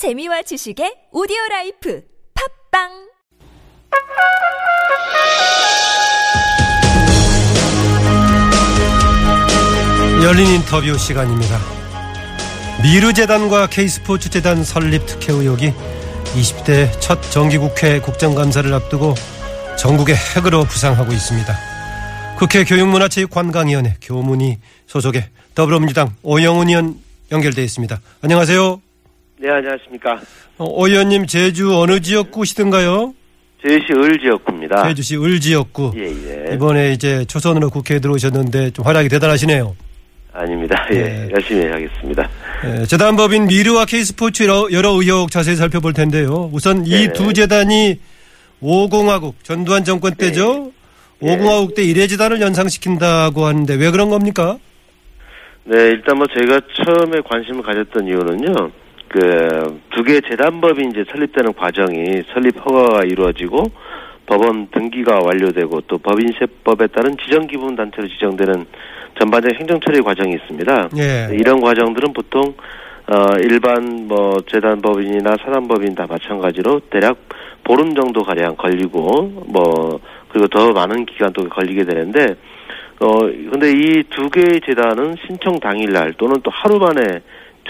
재미와 지식의 오디오 life 팟빵 열린 인터뷰 시간입니다. 미르재단과 K스포츠재단 설립 특혜 의혹이 20대 첫 정기국회 국정감사를 앞두고 정국의 핵으로 부상하고 있습니다. 국회 교육문화체육관광위원회 교문위 소속의 더불어민주당 오영훈 의원 연결되어 있습니다. 안녕하세요. 네, 안녕하십니까. 어, 오 의원님 제주 어느 지역구시던가요? 제주시 을 지역구입니다. 제주시 을 지역구. 예, 예. 이번에 이제 초선으로 국회에 들어오셨는데 좀 활약이 대단하시네요. 아닙니다. 예, 네. 열심히 하겠습니다. 예, 재단법인 미르와 K스포츠 여러, 여러 의혹 자세히 살펴볼 텐데요. 우선 이 네. 두 재단이 5공화국 전두환 정권 때죠. 네. 5공화국 때 일회재단을 연상시킨다고 하는데 왜 그런 겁니까? 네, 일단 뭐 저희가 처음에 관심을 가졌던 이유는요. 그 두 개의 재단법이 이제 설립되는 과정이 설립 허가가 이루어지고 법원 등기가 완료되고 또 법인세법에 따른 지정기분 단체로 지정되는 전반적 행정처리 과정이 있습니다. 예. 이런 과정들은 보통 어 일반 뭐 재단법인이나 사단법인 다 마찬가지로 대략 보름 정도 가량 걸리고 뭐 그리고 더 많은 기간 동안 걸리게 되는데 어 근데 이 두 개의 재단은 신청 당일날 또는 또 하루 만에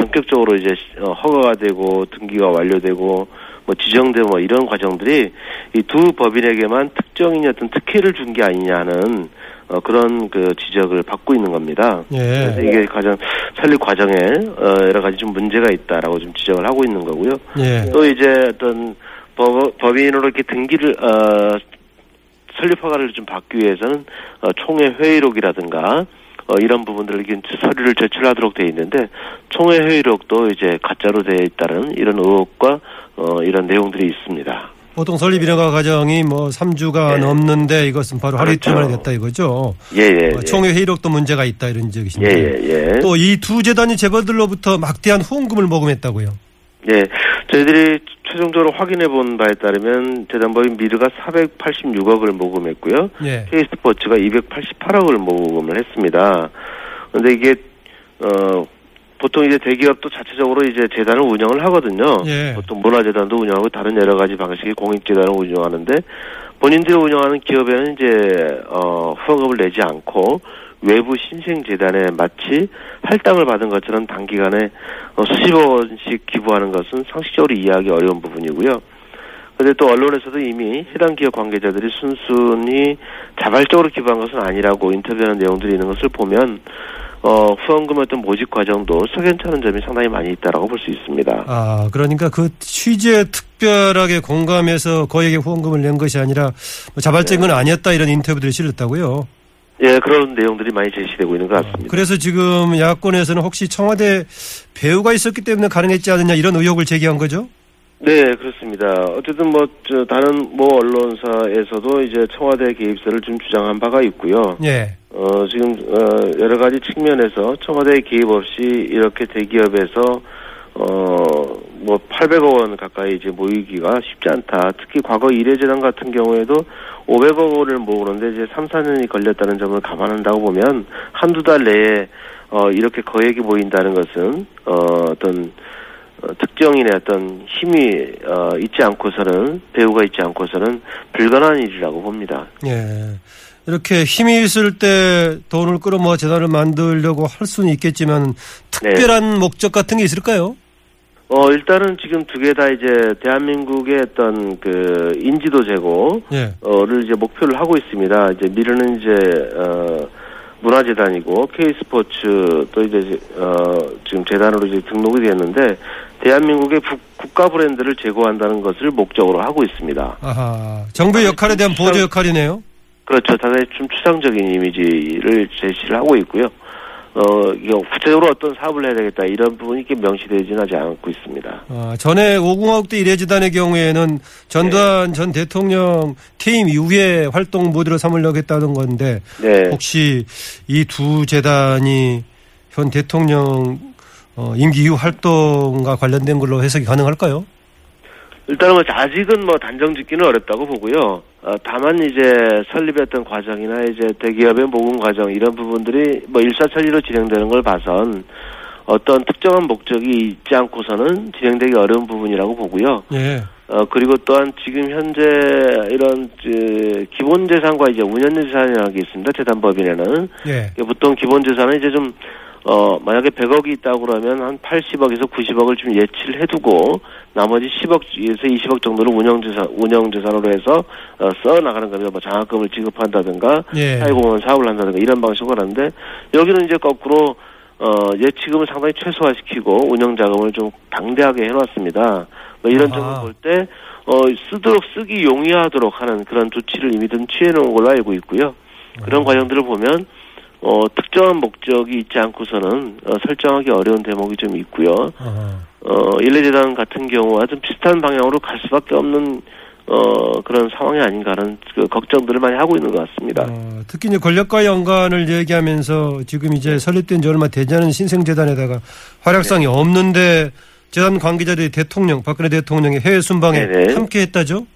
전격적으로 이제 어, 허가가 되고 등기가 완료되고 뭐 지정되고 뭐 이런 과정들이 이 두 법인에게만 특정인 어떤 특혜를 준 게 아니냐는 어, 그런 그 지적을 받고 있는 겁니다. 그래서 예. 이게 가장 설립 과정에 어, 여러 가지 좀 문제가 있다라고 좀 지적을 하고 있는 거고요. 예. 또 이제 어떤 법, 법인으로 이렇게 등기를 어, 설립 허가를 좀 받기 위해서는 어, 총회 회의록이라든가 어, 이런 부분들을 서류를 제출하도록 돼 있는데 총회 회의록도 이제 가짜로 되어 있다는 이런 의혹과 어, 이런 내용들이 있습니다. 보통 설립 인허가 과정이 뭐 3주가 네. 넘는데 이것은 바로 하루 이틀 그렇죠. 만에 됐다 이거죠. 예, 예. 어, 총회 회의록도 문제가 있다 이런 예, 지적이신데. 예, 예. 또이 두 재단이 재벌들로부터 막대한 후원금을 모금했다고요. 예, 저희들이 최종적으로 확인해 본 바에 따르면 재단법인 미르가 486억을 모금했고요. 예. K스포츠가 288억을 모금을 했습니다. 근데 이게 어 보통 이제 대기업도 자체적으로 이제 재단을 운영을 하거든요. 예. 보통 문화재단도 운영하고 다른 여러 가지 방식의 공익재단을 운영하는데 본인들이 운영하는 기업에는 이제 어 후원금을 내지 않고 외부 신생재단에 마치 할당을 받은 것처럼 단기간에 어, 수십억 원씩 기부하는 것은 상식적으로 이해하기 어려운 부분이고요. 근데 또 언론에서도 이미 해당 기업 관계자들이 순순히 자발적으로 기부한 것은 아니라고 인터뷰하는 내용들이 있는 것을 보면 어, 후원금 어떤 모집 과정도 석연찮은 점이 상당히 많이 있다라고 볼 수 있습니다. 아, 그러니까 그 취지에 특별하게 공감해서 거액의 후원금을 낸 것이 아니라 뭐 자발적인 건 아니었다 이런 인터뷰들이 실렸다고요. 예, 그런 내용들이 많이 제시되고 있는 것 같습니다. 그래서 지금 야권에서는 혹시 청와대 배우가 있었기 때문에 가능했지 않느냐 이런 의혹을 제기한 거죠? 네, 그렇습니다. 어쨌든 뭐, 저, 다른 모 언론사에서도 이제 청와대 개입설을 좀 주장한 바가 있고요. 예. 어, 지금, 어, 여러 가지 측면에서 청와대 개입 없이 이렇게 대기업에서, 어, 뭐, 800억 원 가까이 이제 모이기가 쉽지 않다. 특히 과거 이례재단 같은 경우에도 500억 원을 모으는데 이제 3, 4년이 걸렸다는 점을 감안한다고 보면 한두 달 내에, 어, 이렇게 거액이 모인다는 것은, 어, 어떤, 어, 특정인의 어떤 힘이 어, 있지 않고서는 배우가 있지 않고서는 불가능한 일이라고 봅니다. 예. 이렇게 힘이 있을 때 돈을 끌어모아 재단을 만들려고 할 수는 있겠지만 특별한 목적 같은 게 있을까요? 어 일단은 지금 두 개 다 이제 대한민국의 어떤 그 인지도 제고를 예. 이제 목표를 하고 있습니다. 이제 미르는 이제 어 문화재단이고 K스포츠 또 이제 어 지금 재단으로 이제 등록이 됐는데 대한민국의 국- 국가 브랜드를 제고한다는 것을 목적으로 하고 있습니다. 아하. 정부의 역할에 대한 보조 역할이네요. 그렇죠. 상당히 좀 추상적인 이미지를 제시를 하고 있고요. 어, 구체적으로 어떤 사업을 해야 되겠다 이런 부분이 이렇게 명시되지는 하지 않고 있습니다. 아, 전에 오공화국 때 이례재단의 경우에는 전두환 전 대통령 퇴임 이후에 활동 모델로 삼으려고 했다는 건데 네. 혹시 이 두 재단이 현 대통령 어, 임기 이후 활동과 관련된 걸로 해석이 가능할까요? 일단은 뭐 아직은 뭐 단정 짓기는 어렵다고 보고요. 어, 다만 이제 설립했던 과정이나 이제 대기업의 모금 과정 이런 부분들이 뭐 일사천리로 진행되는 걸 봐선 어떤 특정한 목적이 있지 않고서는 진행되기 어려운 부분이라고 보고요. 예. 어 그리고 또한 지금 현재 이런 그 기본 재산과 이제 운영 재산이라는 게 있습니다. 재단법인에는 예. 보통 기본 재산은 이제 좀 어, 만약에 100억이 있다고 그러면 한 80억에서 90억을 좀 예치를 해두고 나머지 10억에서 20억 정도를 운영재산, 운영재산으로 해서 어, 써 나가는 겁니다. 뭐 장학금을 지급한다든가 예. 사회공헌 사업을 한다든가 이런 방식으로 하는데 여기는 이제 거꾸로 어, 예치금을 상당히 최소화시키고 운영 자금을 좀 방대하게 해놨습니다. 뭐 이런. 점을 볼 때, 어, 쓰도록 쓰기 용이하도록 하는 그런 조치를 이미 좀 취해놓은 걸로 알고 있고요. 그런 과정들을 보면 어, 특정한 목적이 있지 않고서는 어, 설정하기 어려운 대목이 좀 있고요. 어, 일례재단 같은 경우와 좀 비슷한 방향으로 갈 수밖에 없는 어, 그런 상황이 아닌가라는 그 걱정들을 많이 하고 있는 것 같습니다. 어, 특히 이제 권력과 연관을 얘기하면서 지금 이제 설립된 지 얼마 되지 않은 신생재단에다가 활약상이 네. 없는데 재단 관계자들이 대통령, 박근혜 대통령의 해외 순방에 네네. 함께 했다죠?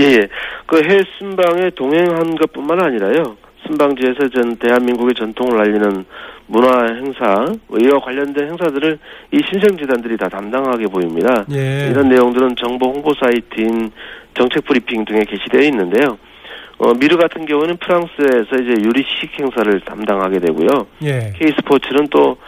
예, 예. 그 해외 순방에 동행한 것 뿐만 아니라요. 순방지에서 전 대한민국의 전통을 알리는 문화 행사, 뭐 이와 관련된 행사들을 이 신생재단들이 다 담당하게 보입니다. 예. 이런 내용들은 정보 홍보 사이트인 정책 브리핑 등에 게시되어 있는데요. 어, 미르 같은 경우는 프랑스에서 이제 유리식 행사를 담당하게 되고요. 예. K스포츠는 또,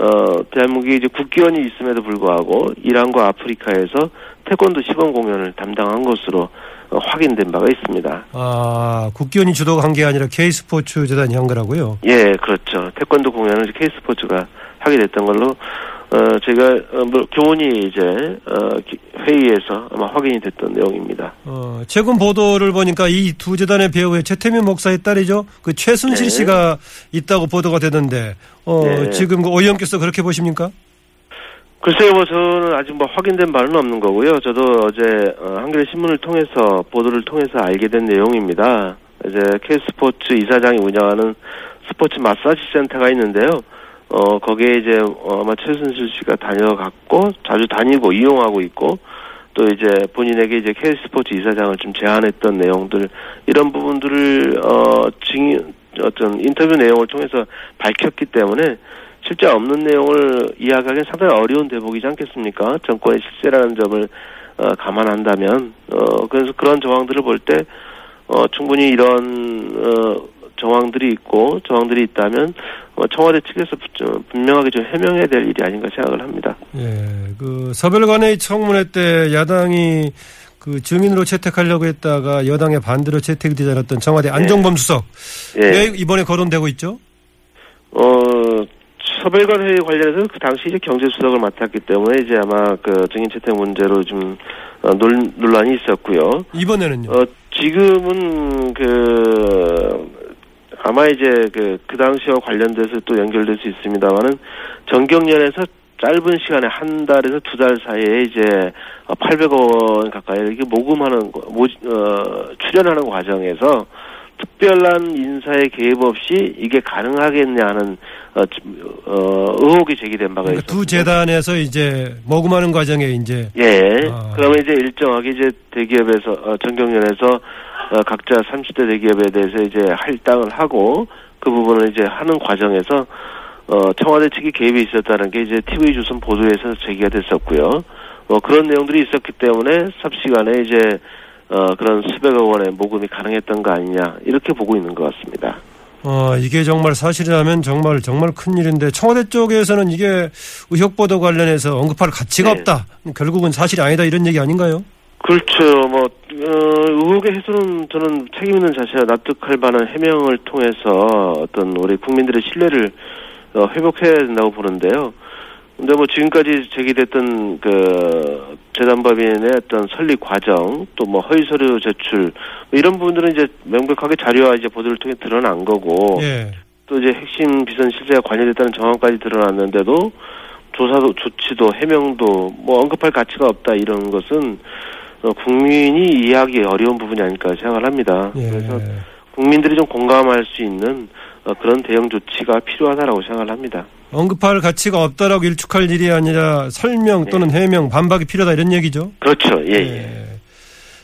어, 대한민국이 이제 국기원이 있음에도 불구하고 이란과 아프리카에서 태권도 시범 공연을 담당한 것으로 어, 확인된 바가 있습니다. 아, 국기원이 주도가 한게 아니라 K스포츠 재단이 한 거라고요? 예, 그렇죠. 태권도 공연을 K스포츠가 하게 됐던 걸로, 어, 제가, 어, 뭐, 교원이 이제, 어, 기- 회의에서 아마 확인이 됐던 내용입니다. 어, 최근 보도를 보니까 이 두 재단의 배우의 최태민 목사의 딸이죠. 그 최순실 네. 씨가 있다고 보도가 되던데, 어, 네. 지금 그 의원께서 그렇게 보십니까? 글쎄요, 뭐 저는 아직 뭐 확인된 바는 없는 거고요. 저도 어제 어, 한겨레 신문을 통해서 보도를 통해서 알게 된 내용입니다. 이제 K스포츠 이사장이 운영하는 스포츠 마사지 센터가 있는데요. 어 거기에 이제 어, 아마 최순실 씨가 다녀갔고 자주 다니고 이용하고 있고 또 이제 본인에게 이제 K스포츠 이사장을 좀 제안했던 내용들 이런 부분들을 어 증인 어떤 인터뷰 내용을 통해서 밝혔기 때문에 실제 없는 내용을 이야기하기는 상당히 어려운 대목이지 않겠습니까? 정권의 실세라는 점을 어, 감안한다면 어, 그래서 그런 정황들을 볼 때 어, 충분히 이런 어, 정황들이 있고 정황들이 있다면 어, 청와대 측에서 부- 분명하게 좀 해명해야 될 일이 아닌가 생각을 합니다. 예, 그 서별관의 청문회 때 야당이 그 증인으로 채택하려고 했다가 여당의 반대로 채택이 되지 않았던 청와대 안종범 수석 예. 왜 이번에 거론되고 있죠? 어, 서별관 회의 관련해서 그 당시 이제 경제수석을 맡았기 때문에 이제 아마 그 증인 채택 문제로 좀 어, 논, 논란이 있었고요. 이번에는요. 어, 지금은 그 아마 이제 그, 그 당시와 관련돼서 또 연결될 수 있습니다만은 정경련에서 짧은 시간에 한 달에서 두 달 사이에 이제 800억 원 가까이 이렇게 모금하는 거- 모, 어, 출연하는 과정에서 특별한 인사의 개입 없이 이게 가능하겠냐 하는 어, 지- 어, 의혹이 제기된 바가 그러니까 있습니다. 두 재단에서 이제 모금하는 과정에 이제 예. 아. 그러면 이제 일정하게 이제 대기업에서 어, 정경련에서 어, 각자 30대 대기업에 대해서 이제 할당을 하고 그 부분을 이제 하는 과정에서 어, 청와대 측이 개입이 있었다는 게 이제 TV 조선 보도에서 제기가 됐었고요. 어, 그런 내용들이 있었기 때문에 삽시간에 이제 어, 그런 수백억 원의 모금이 가능했던 거 아니냐 이렇게 보고 있는 것 같습니다. 어, 이게 정말 사실이라면 정말 정말 큰 일인데 청와대 쪽에서는 이게 의혹 보도 관련해서 언급할 가치가 네. 없다. 결국은 사실이 아니다 이런 얘기 아닌가요? 그렇죠. 뭐 어, 의혹의 해소는 저는 책임 있는 자세와 납득할 만한 해명을 통해서 어떤 우리 국민들의 신뢰를 어, 회복해야 된다고 보는데요. 근데 뭐 지금까지 제기됐던 그 재단법인의 어떤 설립 과정 또 뭐 허위 서류 제출 뭐 이런 부분들은 이제 명백하게 자료와 이제 보도를 통해 드러난 거고 예. 또 이제 핵심 비선 실세가 관여됐다는 정황까지 드러났는데도 조사도 조치도 해명도 뭐 언급할 가치가 없다 이런 것은 어, 국민이 이해하기 어려운 부분이 아닐까 생각을 합니다. 예. 그래서 국민들이 좀 공감할 수 있는 어, 그런 대응 조치가 필요하다라고 생각을 합니다. 언급할 가치가 없다라고 일축할 일이 아니라 설명 또는 해명, 반박이 필요하다 이런 얘기죠. 그렇죠. 예, 예. 예.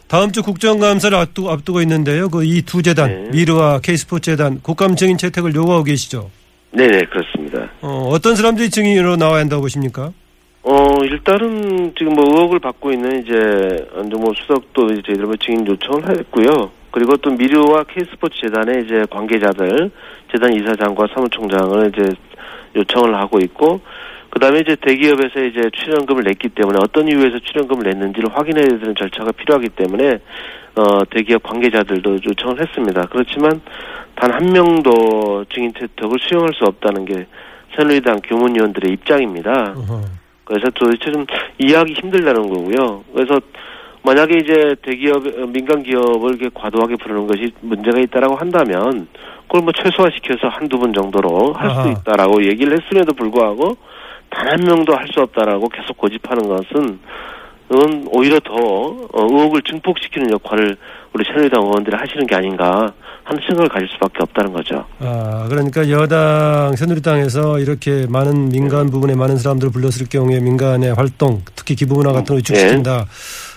다음 주 국정감사를 앞두고, 앞두고 있는데요. 그 이 두 재단, 네. 미르와 K스포츠 재단 국감 증인 채택을 요구하고 계시죠. 네네 그렇습니다. 어, 어떤 사람들이 증인으로 나와야 한다고 보십니까? 어 일단은 지금 뭐 의혹을 받고 있는 이제 안정모 수석도 이제 저희들 뭐 증인 요청을 했고요. 그리고 또 미르와 K스포츠 재단의 이제 관계자들 재단 이사장과 사무총장을 이제 요청을 하고 있고 그다음에 이제 대기업에서 이제 출연금을 냈기 때문에 어떤 이유에서 출연금을 냈는지를 확인해야 되는 절차가 필요하기 때문에 어 대기업 관계자들도 요청을 했습니다. 그렇지만 단 한 명도 증인 채택을 수용할 수 없다는 게 새누리당 교문위원들의 입장입니다. 그래서 도대체 좀 이해하기 힘들다는 거고요. 그래서 만약에 이제 대기업, 어, 민간 기업을 이렇게 과도하게 부르는 것이 문제가 있다라고 한다면 그걸 뭐 최소화시켜서 한두 분 정도로 할 수. 있다라고 얘기를 했음에도 불구하고 단 한 명도 할 수 없다라고 계속 고집하는 것은 그건 오히려 더 어, 의혹을 증폭시키는 역할을 우리 새누리당 의원들이 하시는 게 아닌가 하는 생각을 가질 수밖에 없다는 거죠. 아, 그러니까 여당 새누리당에서 이렇게 많은 민간 부분에 많은 사람들을 불렀을 경우에 민간의 활동, 특히 기부문화 같은 걸 위축시킨다.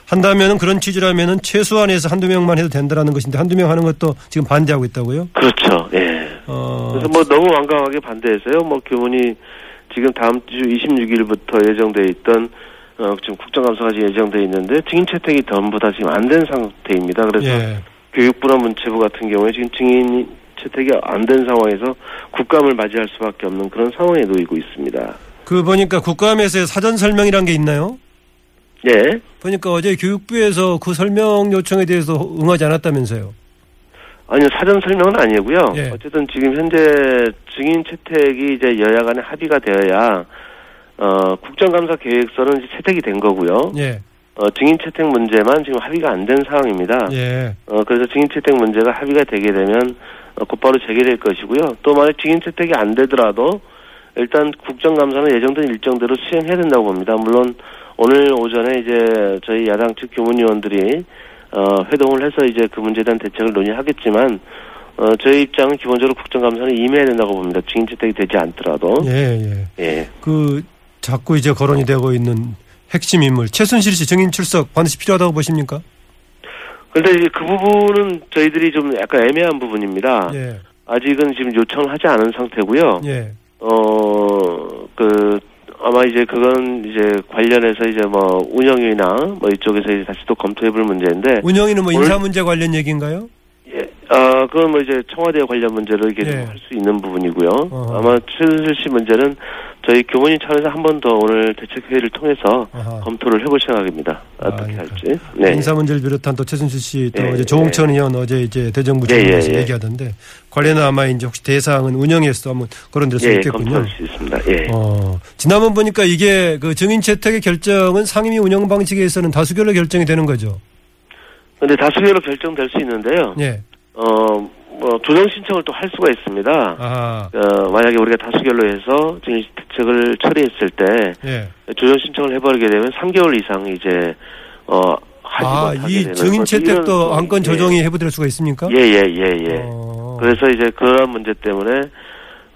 한다면은 그런 취지라면은 최소한에서 한두 명만 해도 된다라는 것인데 한두 명 하는 것도 지금 반대하고 있다고요? 그렇죠. 예. 어, 그래서 뭐 너무 완강하게 반대해서요. 뭐 교문이 지금 다음 주 26일부터 예정돼 있던 어 지금 국정감사가 지금 예정돼 있는데 증인 채택이 전부 다 지금 안 된 상태입니다. 그래서 예. 교육부나 문체부 같은 경우에 지금 증인 채택이 안 된 상황에서 국감을 맞이할 수밖에 없는 그런 상황에 놓이고 있습니다. 그 보니까 국감에서의 사전 설명이란 게 있나요? 예. 보니까 어제 교육부에서 그 설명 요청에 대해서 응하지 않았다면서요. 아니요, 사전 설명은 아니고요. 예. 어쨌든 지금 현재 증인 채택이 이제 여야 간에 합의가 되어야 어 국정감사 계획서는 이제 채택이 된 거고요. 예. 어 증인 채택 문제만 지금 합의가 안 된 상황입니다. 예. 어 그래서 증인 채택 문제가 합의가 되게 되면 어, 곧바로 재개될 것이고요. 또 만약 증인 채택이 안 되더라도 일단 국정감사는 예정된 일정대로 수행해야 된다고 봅니다. 물론 오늘 오전에 이제 저희 야당 측 교문위원들이 어, 회동을 해서 이제 그 문제에 대한 대책을 논의하겠지만 어, 저희 입장은 기본적으로 국정감사는 임해야 된다고 봅니다. 증인 채택이 되지 않더라도. 예, 예. 예. 그 자꾸 이제 거론이 되고 있는 핵심 인물 최순실 씨 증인 출석 반드시 필요하다고 보십니까? 그런데 이제 그 부분은 저희들이 좀 약간 애매한 부분입니다. 예. 아직은 지금 요청을 하지 않은 상태고요. 예. 어, 그, 아마 이제 그건 이제 관련해서 이제 뭐 운영위나 뭐 이쪽에서 이제 다시 또 검토해 볼 문제인데, 운영위는 뭐 인사 문제 관련 얘기인가요? 예, 아, 그건 뭐 이제 청와대 관련 문제로 이게 예. 할수 있는 부분이고요. 어허. 아마 최순실 씨 문제는 저희 교문인 차원에서 한 번 더 오늘 대책회의를 통해서 아하. 검토를 해볼 생각입니다. 어떻게 아, 할지. 네. 인사 문제를 비롯한 또 최순실 씨또 예, 어제 조홍천 의원 어제 이제 대정부 예, 예, 예. 얘기하던데 관련은 아마 이제 혹시 대상은 운영에서 한번 그런 데서 예, 있겠군요. 검토할 수 있습니다. 예. 어, 지난번 보니까 이게 그 증인 채택의 결정은 상임위 운영 방식에서는 다수결로 결정이 되는 거죠. 근데 다수결로 결정될 수 있는데요. 예. 어, 뭐 조정 신청을 또 할 수가 있습니다. 아, 어, 만약에 우리가 다수결로 해서 증인 대책을 처리했을 때 예. 조정 신청을 해버리게 되면 3개월 이상 이제 어 하지 아, 못하게 이 되는 증인 뭐 채택도 안건 예. 조정이 해부될 수가 있습니까? 예, 예, 예, 예. 어, 그래서 이제 그런 문제 때문에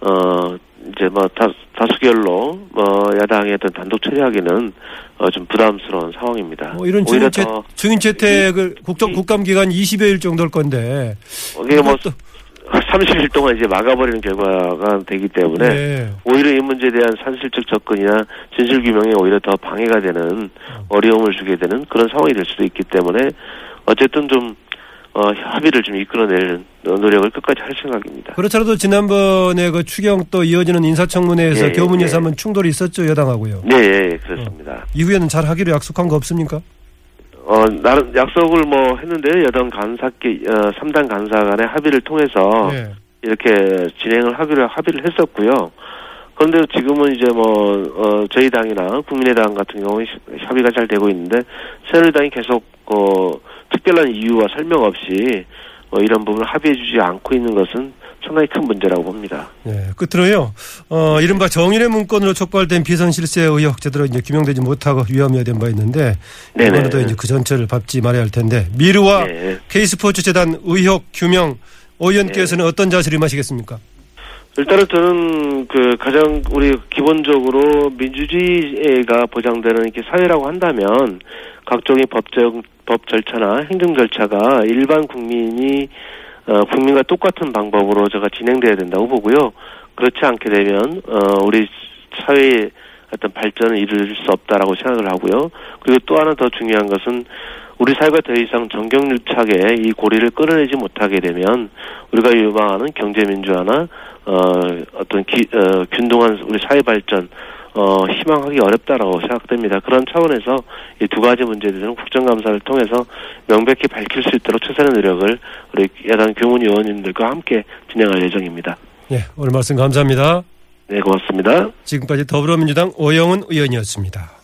어 이제 뭐 다, 다수결로 뭐 야당의 어떤 단독 처리하기는 어 좀 부담스러운 상황입니다. 뭐 이런 오히려 증인, 채, 더 증인 채택을 국정 이- 국감 기간 20여일 정도일 건데. 이게 뭐 이것도- 30일 동안 이제 막아버리는 결과가 되기 때문에 네. 오히려 이 문제에 대한 산실적 접근이나 진실 규명에 오히려 더 방해가 되는 어려움을 주게 되는 그런 상황이 될 수도 있기 때문에 어쨌든 좀 어, 합의를 좀 이끌어낼 노력을 끝까지 할 생각입니다. 그렇더라도 지난번에 그 추경 또 이어지는 인사청문회에서 예, 예, 교문에서 예. 충돌이 있었죠 여당하고요. 네, 예, 그렇습니다. 이후에는 잘 하기로 약속한 거 없습니까? 어, 나름 약속을 뭐 했는데요. 여당 간사께 어, 3당 간사 간의 합의를 통해서 예. 이렇게 진행을 하기로 합의를 했었고요. 그런데 지금은 이제 뭐, 어, 저희 당이나 국민의당 같은 경우에 시- 협의가 잘 되고 있는데, 새누리당이 계속, 어, 특별한 이유와 설명 없이, 어, 이런 부분을 합의해주지 않고 있는 것은 상당히 큰 문제라고 봅니다. 예, 끝으로요. 어, 이른바 정일의 문건으로 촉발된 비선실세 의혹 제대로 이제 규명되지 못하고 위험해야 된 바 있는데. 이번에도 이제 그 전체를 밟지 말아야 할 텐데 미르와 네. K스포츠 재단 의혹 규명 오 의원께서는 어떤 자세를 임하시겠습니까? 일단은 저는 그 가장 우리 기본적으로 민주주의가 보장되는 이렇게 사회라고 한다면 각종의 법적 법 절차나 행정 절차가 일반 국민이 어, 국민과 똑같은 방법으로 제가 진행돼야 된다고 보고요. 그렇지 않게 되면 어 우리 사회의 어떤 발전을 이룰 수 없다라고 생각을 하고요. 그리고 또 하나 더 중요한 것은 우리 사회가 더 이상 정경유착에 이 고리를 끌어내지 못하게 되면 우리가 유망하는 경제민주화나 어 어떤 기, 어, 균등한 우리 사회 발전 어 희망하기 어렵다라고 생각됩니다. 그런 차원에서 이 두 가지 문제들은 국정감사를 통해서 명백히 밝힐 수 있도록 최선의 노력을 우리 야당 교문 의원님들과 함께 진행할 예정입니다. 예, 오늘 말씀 감사합니다. 네, 고맙습니다. 지금까지 더불어민주당 오영훈 의원이었습니다.